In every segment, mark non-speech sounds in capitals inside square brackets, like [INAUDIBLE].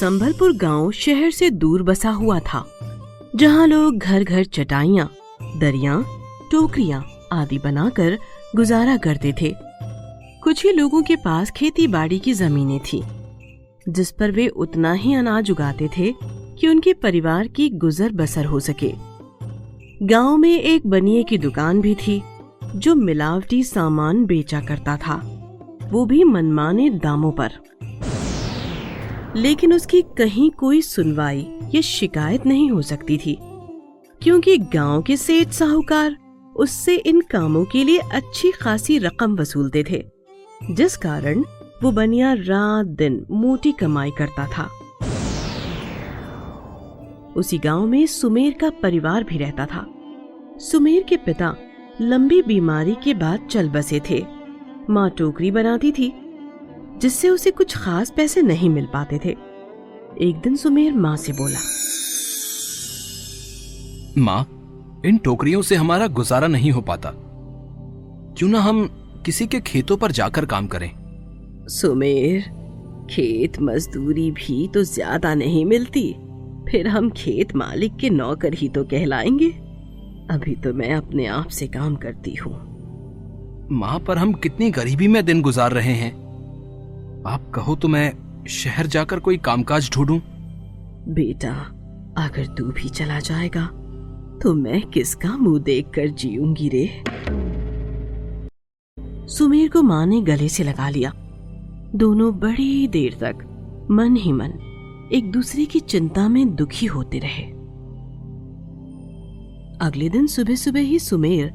संभलपुर गाँव शहर से दूर बसा हुआ था, जहाँ लोग घर घर चटाइया, दरिया, टोकरिया आदि बनाकर गुजारा करते थे। कुछ ही लोगों के पास खेती बाड़ी की जमीनें थी, जिस पर वे उतना ही अनाज उगाते थे कि उनके परिवार की गुजर बसर हो सके। गाँव में एक बनिए की दुकान भी थी, जो मिलावटी सामान बेचा करता था, वो भी मनमाने दामों पर। लेकिन उसकी कहीं कोई सुनवाई या शिकायत नहीं हो सकती थी, क्योंकि गाँव के सेठ साहूकार उससे इन कामों के लिए अच्छी खासी रकम वसूलते थे, जिस कारण वो बनिया रात दिन मोटी कमाई करता था। उसी गाँव में सुमेर का परिवार भी रहता था। सुमेर के पिता लंबी बीमारी के बाद चल बसे थे। माँ टोकरी बनाती थी जिससे उसे कुछ खास पैसे नहीं मिल पाते थे। एक दिन सुमेर माँ से बोला माँ इन टोकरियों से हमारा गुजारा नहीं हो पाता। क्यों ना हम किसी के खेतों पर जाकर काम करें? सुमेर खेत मजदूरी भी तो ज़्यादा नहीं मिलती। फिर हम खेत मालिक के नौकर ही तो कहलाएँगे। अभी तो मैं अपने आप से काम करती हूँ। माँ पर हम कितनी गरीबी में दिन गुजार रहे हैं। आप कहो तो मैं शहर जाकर कोई कामकाज ढूंढूं? बेटा, अगर तू भी चला जाएगा तो मैं किसका मुँह देखकर जीऊँगी रे? सुमेर को माँ ने गले से लगा लिया। दोनों बड़ी देर तक मन ही मन एक दूसरे की चिंता में दुखी होते रहे। अगले दिन सुबह सुबह ही सुमेर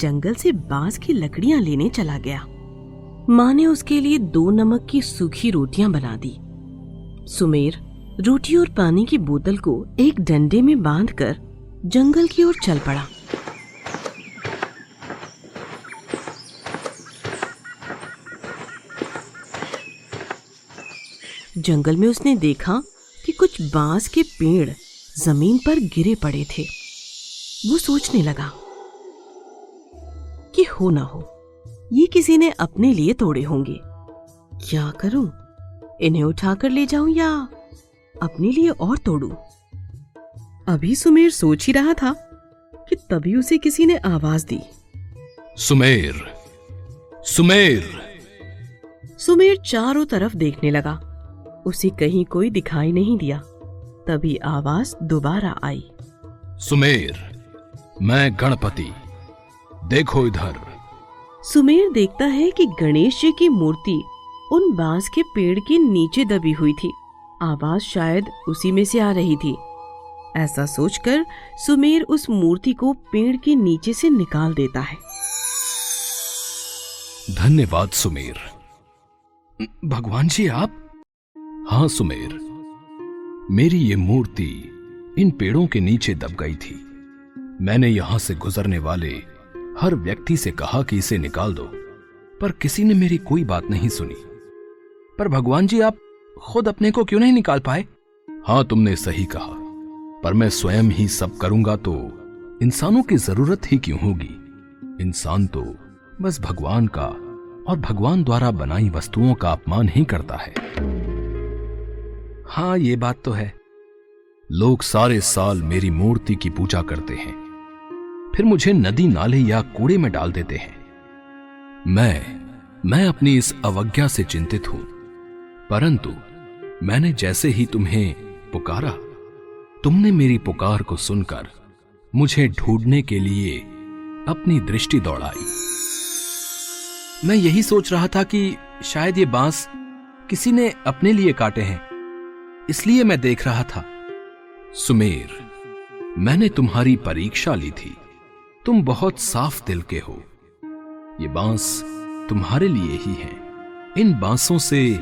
जंगल से बाँस की लकड़ियाँ लेने चला गया। माँ ने उसके लिए दो नमक की सूखी रोटियाँ बना दी। सुमेर रोटी और पानी की बोतल को एक डंडे में बांधकर जंगल की ओर चल पड़ा। जंगल में उसने देखा कि कुछ बाँस के पेड़ ज़मीन पर गिरे पड़े थे। वो सोचने लगा कि हो ना हो। ये किसी ने अपने लिए तोड़े होंगे। क्या करूँ? इन्हें उठाकर ले जाऊँ या अपने लिए और तोड़ूं? अभी सुमेर सोच ही रहा था कि तभी उसे किसी ने आवाज़ दी। सुमेर सुमेर। सुमेर चारों तरफ़ देखने लगा। उसे कहीं कोई दिखाई नहीं दिया। तभी आवाज़ दोबारा आई। सुमेर मैं गणपति। देखो इधर। सुमेर देखता है कि गणेश जी की मूर्ति उन बाँस के पेड़ के नीचे दबी हुई थी। आवाज़ शायद उसी में से आ रही थी। ऐसा सोचकर सुमेर उस मूर्ति को पेड़ के नीचे से निकाल देता है। धन्यवाद, सुमेर। भगवान जी, आप? हाँ सुमेर। मेरी ये मूर्ति इन पेड़ों के नीचे दब गई थी। मैंने यहाँ से गुजरने वाले हर व्यक्ति से कहा कि इसे निकाल दो, पर किसी ने मेरी कोई बात नहीं सुनी। पर भगवान जी, आप खुद अपने को क्यों नहीं निकाल पाए? हाँ तुमने सही कहा, पर मैं स्वयं ही सब करूँगा तो इंसानों की ज़रूरत ही क्यों होगी? इंसान तो बस भगवान का और भगवान द्वारा बनाई वस्तुओं का अपमान ही करता है। हाँ ये बात तो है। लोग सारे साल मेरी मूर्ति की पूजा करते हैं। फिर मुझे नदी नाले या कूड़े में डाल देते हैं। मैं मैं अपनी इस अवज्ञा से चिंतित हूँ। परंतु मैंने जैसे ही तुम्हें पुकारा, तुमने मेरी पुकार को सुनकर मुझे ढूँढने के लिए अपनी दृष्टि दौड़ाई। मैं यही सोच रहा था कि शायद ये बाँस किसी ने अपने लिए काटे हैं। इसलिए मैं देख रहा था। सुमेर, मैंने तुम्हारी परीक्षा ली थी। तुम बहुत साफ़ दिल के हो। ये बाँस तुम्हारे लिए ही है। इन बांसों से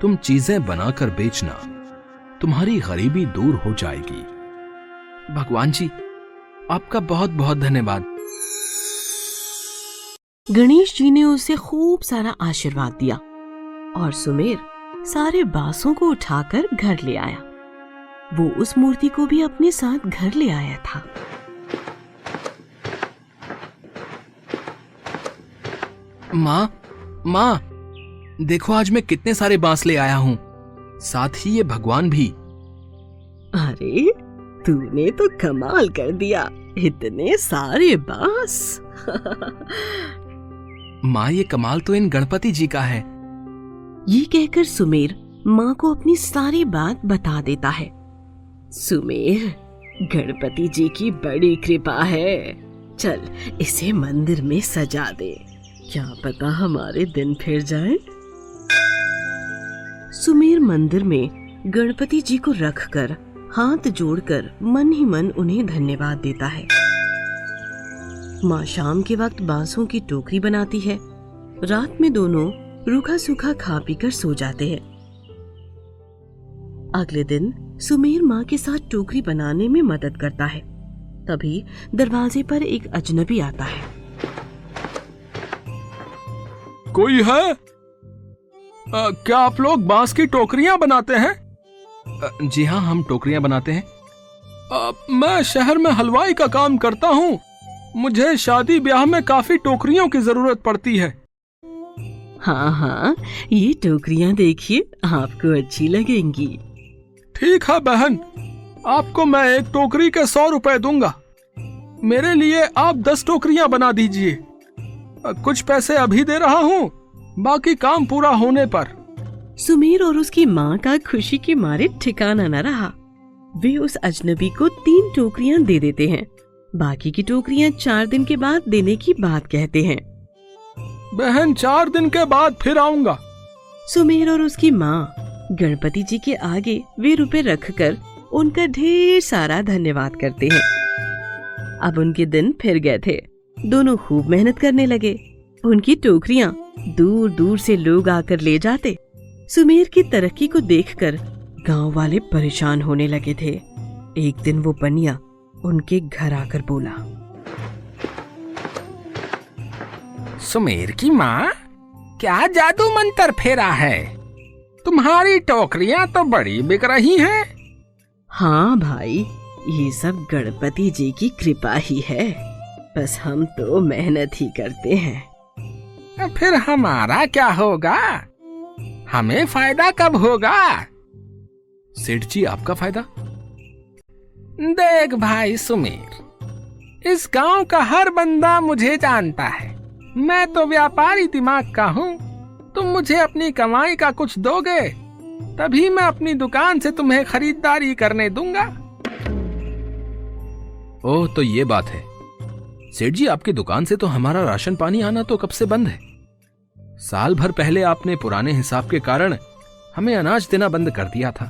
तुम चीज़ें बनाकर बेचना तुम्हारी गरीबी दूर हो जाएगी। भगवान जी, आपका बहुत बहुत धन्यवाद। गणेश जी ने उसे खूब सारा आशीर्वाद दिया और सुमेर सारे बांसों को उठाकर घर ले आया। वो उस मूर्ति को भी अपने साथ घर ले आया था। माँ माँ देखो आज मैं कितने सारे बाँस ले आया हूँ। साथ ही ये भगवान भी। अरे तूने तो कमाल कर दिया। इतने सारे बाँस। [LAUGHS] माँ ये कमाल तो इन गणपति जी का है। ये कहकर सुमेर माँ को अपनी सारी बात बता देता है। सुमेर गणपति जी की बड़ी कृपा है। चल इसे मंदिर में सजा दे। क्या पता हमारे दिन फिर जाए। सुमेर मंदिर में गणपति जी को रखकर, हाथ जोड़कर मन ही मन उन्हें धन्यवाद देता है। माँ शाम के वक्त बांसों की टोकरी बनाती है। रात में दोनों रूखा सूखा खा पी कर सो जाते हैं। अगले दिन सुमेर माँ के साथ टोकरी बनाने में मदद करता है। तभी दरवाजे पर एक अजनबी आता है। कोई है? आ, क्या आप लोग बाँस की टोकरियाँ बनाते हैं? आ, जी हाँ हम टोकरियाँ बनाते हैं। आ, मैं शहर में हलवाई का काम करता हूँ। मुझे शादी ब्याह में काफ़ी टोकरियों की ज़रूरत पड़ती है। हाँ हाँ ये टोकरियाँ देखिए आपको अच्छी लगेंगी। ठीक है बहन। आपको मैं एक टोकरी के सौ रुपए दूँगा। मेरे लिए आप दस टोकरियाँ बना दीजिए। कुछ पैसे अभी दे रहा हूँ बाकी काम पूरा होने पर। सुमीर और उसकी माँ का खुशी के मारे ठिकाना न रहा। वे उस अजनबी को तीन टोकरियाँ दे देते हैं। बाकी की टोकरियाँ चार दिन के बाद देने की बात कहते हैं। बहन चार दिन के बाद फिर आऊँगा। सुमेर और उसकी माँ गणपति जी के आगे वे रुपए रख कर उनका ढेर सारा धन्यवाद करते हैं। अब उनके दिन फिर गए थे। दोनों खूब मेहनत करने लगे। उनकी टोकरियाँ दूर दूर से लोग आकर ले जाते। सुमेर की तरक्की को देखकर गाँव वाले परेशान होने लगे थे। एक दिन वो बनिया उनके घर आकर बोला सुमेर की माँ क्या जादू मंत्र फेरा है? तुम्हारी टोकरियाँ तो बड़ी बिक रही हैं। हाँ भाई ये सब गणपति जी की कृपा ही है। बस हम तो मेहनत ही करते हैं। फिर हमारा क्या होगा? हमें फ़ायदा कब होगा? सेठ जी आपका फ़ायदा? देख भाई सुमेर इस गाँव का हर बंदा मुझे जानता है। मैं तो व्यापारी दिमाग का हूँ। तुम मुझे अपनी कमाई का कुछ दोगे तभी मैं अपनी दुकान से तुम्हें खरीदारी करने दूँगा। ओह तो ये बात है। सेठ जी आपकी दुकान से तो हमारा राशन पानी आना तो कब से बंद है? साल भर पहले आपने पुराने हिसाब के कारण हमें अनाज देना बंद कर दिया था।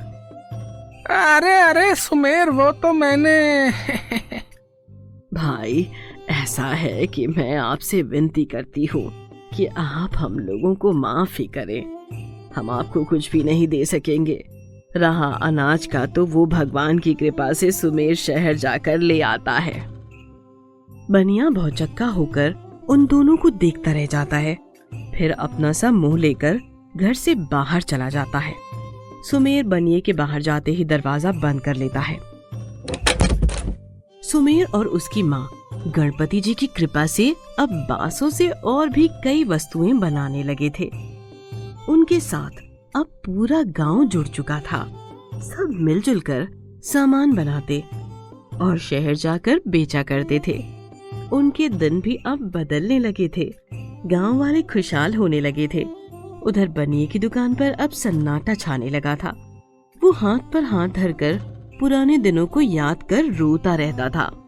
अरे अरे, सुमेर, वो तो मैंने [LAUGHS] भाई, ऐसा है कि मैं आपसे विनती करती हूँ कि आप हम लोगों को माफ़ ही करें। हम आपको कुछ भी नहीं दे सकेंगे। रहा अनाज का तो वो भगवान की कृपा से सुमेर शहर जाकर ले आता है। बनिया भौचक्का होकर उन दोनों को देखता रह जाता है। फिर अपना सा मुँह लेकर घर से बाहर चला जाता है। सुमेर बनिए के बाहर जाते ही दरवाज़ा बंद कर लेता है। सुमेर और उसकी माँ गणपति जी की कृपा से अब बांसों से और भी कई वस्तुएँ बनाने लगे थे। उनके साथ अब पूरा गाँव जुड़ चुका था। सब मिलजुल कर सामान बनाते और शहर जाकर बेचा करते थे। उनके दिन भी अब बदलने लगे थे। गाँव वाले खुशहाल होने लगे थे। उधर बनिए की दुकान पर अब सन्नाटा छाने लगा था। वो हाथ पर हाथ धरकर पुराने दिनों को याद कर रोता रहता था।